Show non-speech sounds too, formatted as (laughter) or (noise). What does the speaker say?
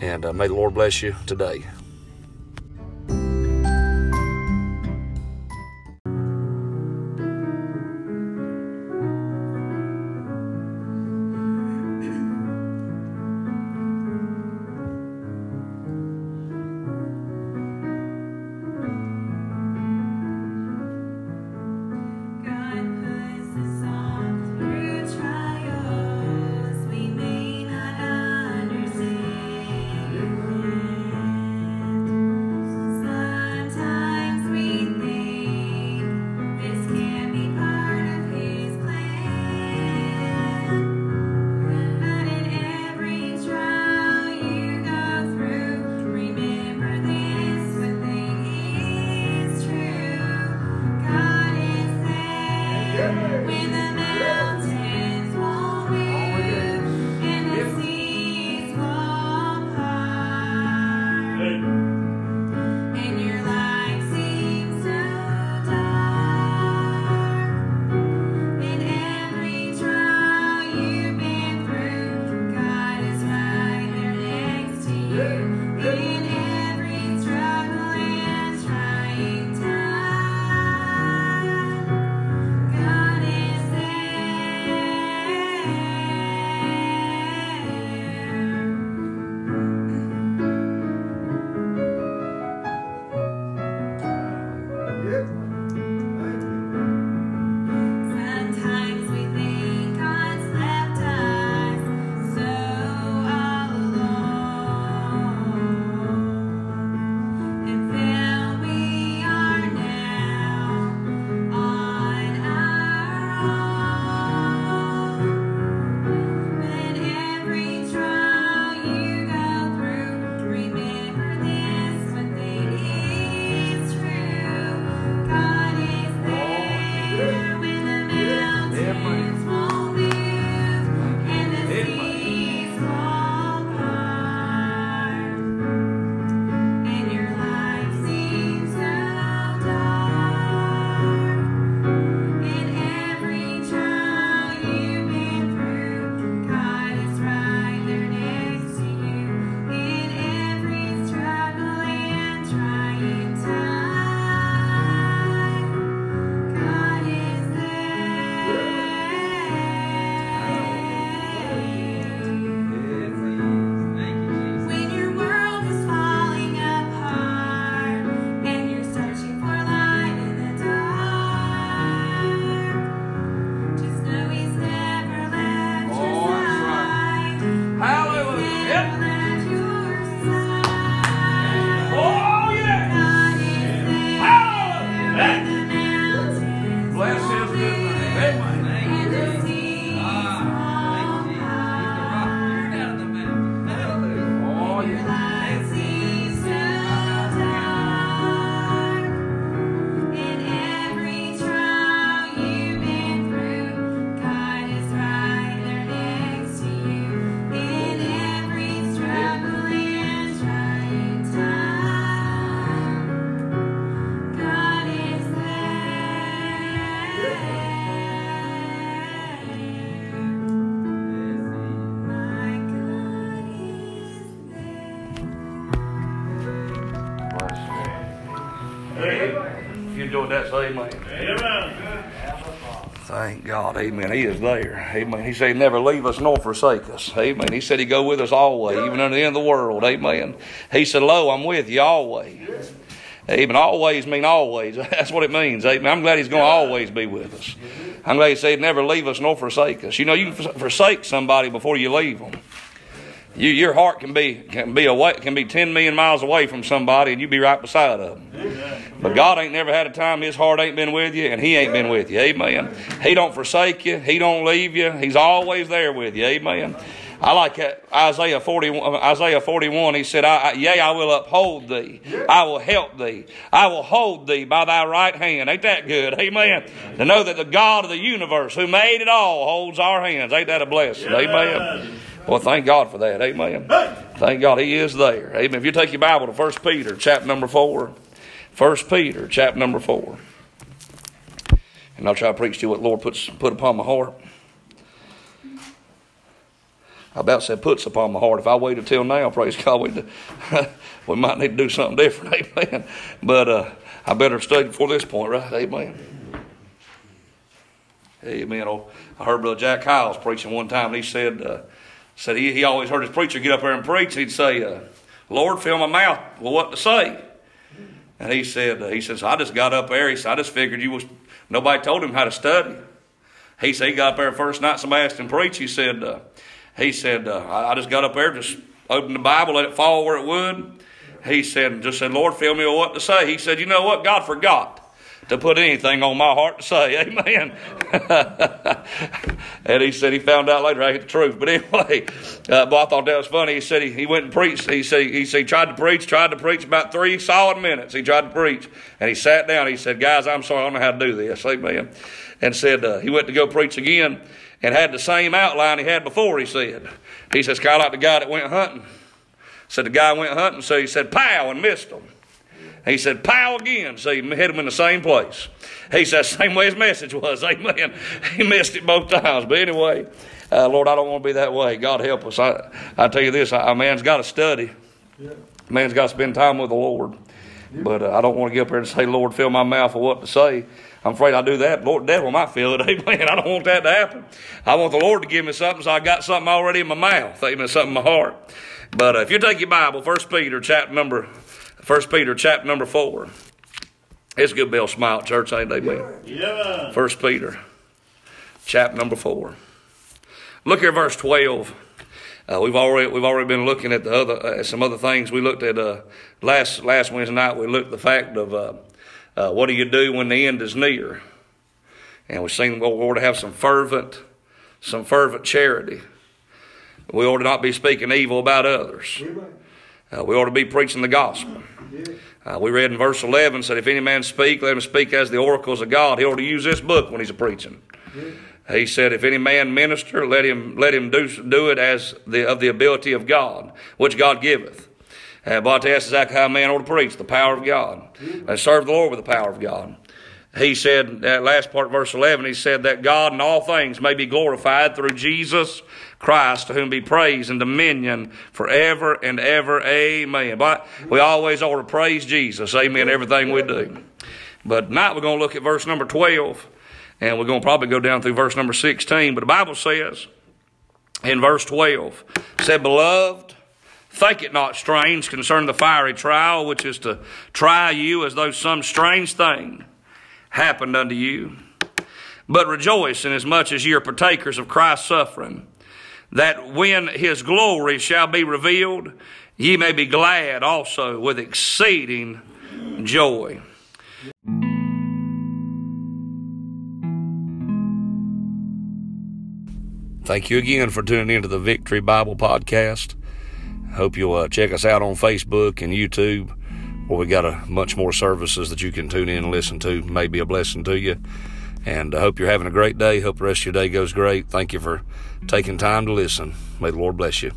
And uh, may the Lord bless you today. me the Amen. Enjoyed that, say amen. Amen. Thank God, amen. He is there. Amen. He said he never leave us nor forsake us. Amen. He said he go with us always, even unto the end of the world. Amen. He said, Lo, I'm with you always. Amen. Always mean always. (laughs) That's what it means. Amen. I'm glad he's going to always be with us. I'm glad he said never leave us nor forsake us. You know, you can forsake somebody before you leave them. You, your heart can be can be away can be ten million miles away from somebody, and you be right beside of them. But God ain't never had a time His heart ain't been with you, and He ain't been with you. Amen. He don't forsake you. He don't leave you. He's always there with you. Amen. I like Isaiah 41. Isaiah 41. He said, I, I, "Yea, I will uphold thee. I will help thee. I will hold thee by thy right hand." Ain't that good? Amen. To know that the God of the universe, who made it all, holds our hands. Ain't that a blessing? Amen. Well, thank God for that. Amen. Thank God He is there. Amen. If you take your Bible to 1 Peter, chapter number 4. 1 Peter, chapter number 4. And I'll try to preach to you what Lord puts put upon my heart. I about said puts upon my heart. If I waited till now, praise God, we (laughs) we might need to do something different. (laughs) Amen. But uh, I better study before this point, right? Amen. Amen. Oh, I heard Brother Jack Kyles preaching one time, and he said, uh, said he, he always heard his preacher get up there and preach. He'd say, uh, Lord, fill my mouth with what to say. And he said, uh, he says, I just got up there. He said, I just figured you was, nobody told him how to study. He said, he got up there first night, somebody asked him to preach. He said, uh, he said, uh, I, I just got up there, just opened the Bible, let it fall where it would. He said, just said, Lord, fill me with what to say. He said, you know what? God forgot to put anything on my heart to say. Amen. (laughs) and he said he found out later I get the truth. But anyway, uh, but I thought that was funny. He said he, he went and preached. He said, he said he tried to preach, tried to preach about three solid minutes. He tried to preach. And he sat down. He said, Guys, I'm sorry. I don't know how to do this. Amen. And said uh, he went to go preach again and had the same outline he had before, he said. He says, kind of like the guy that went hunting. Said the guy went hunting, so he said, pow, and missed him. He said, pow again. So he hit him in the same place. He said, same way his message was. (laughs) Amen. He missed it both times. But anyway, uh, Lord, I don't want to be that way. God help us. I, I tell you this, a man's got to study. Yeah. Man's got to spend time with the Lord. Yeah. But uh, I don't want to get up here and say, Lord, fill my mouth with what to say. I'm afraid I do that. Lord, the devil might feel it. (laughs) Amen. I don't want that to happen. I want the Lord to give me something so I got something already in my mouth. Amen. Something in my heart. But uh, if you take your Bible, First Peter chapter number First Peter chapter number four. It's good Bill smile church, ain't they, man? Yeah. First Peter chapter number four. Look here, verse twelve. Uh, we've already we've already been looking at the other uh, some other things. We looked at uh, last last Wednesday night. We looked at the fact of uh, uh, what do you do when the end is near, and we've seen well, we ought to have some fervent some fervent charity. We ought to not be speaking evil about others. Uh, we ought to be preaching the gospel. Uh, we read in verse 11 said, If any man speak, let him speak as the oracles of God. He ought to use this book when he's preaching. He said, If any man minister, let him let him do, do it as the, of the ability of God, which God giveth. Uh, but that's exactly how a man ought to preach the power of God and serve the Lord with the power of God. He said, that last part verse 11, he said that God in all things may be glorified through Jesus Christ, to whom be praise and dominion forever and ever. Amen. But we always ought to praise Jesus. Amen. Everything we do. But tonight we're going to look at verse number 12, and we're going to probably go down through verse number 16. But the Bible says in verse 12, said, Beloved, think it not strange concerning the fiery trial, which is to try you as though some strange thing happened unto you. But rejoice inasmuch as ye are partakers of Christ's suffering that when his glory shall be revealed, ye may be glad also with exceeding joy. Thank you again for tuning into the Victory Bible Podcast. Hope you'll uh, check us out on Facebook and YouTube, where we got a much more services that you can tune in and listen to. May be a blessing to you. And I hope you're having a great day. Hope the rest of your day goes great. Thank you for taking time to listen. May the Lord bless you.